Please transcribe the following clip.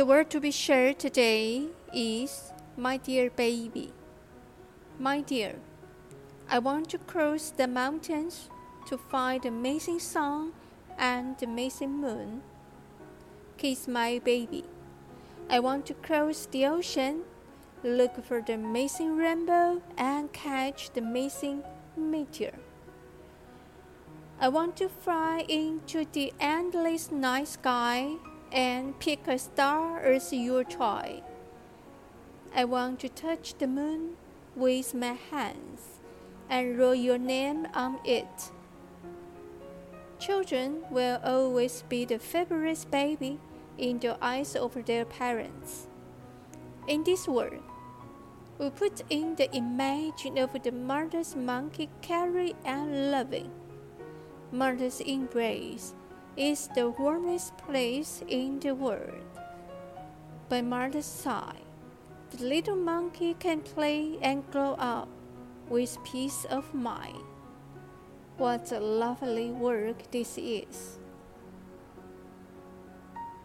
The word to be shared today is my dear baby. My dear, I want to cross the mountains to find the amazing sun and the amazing moon. Kiss my baby. I want to cross the ocean, look for the amazing rainbow, and catch the amazing meteor. I want to fly into the endless night sky and pick a star as your toy. I want to touch the moon with my hands and wrote your name on it. Children will always be the favorite baby in the eyes of their parents. In this world, we put in the image of the mother's monkey caring and loving. Mother's embrace is the warmest place in the world. By mother's side, the little monkey can play and grow up with peace of mind. What a lovely work this is!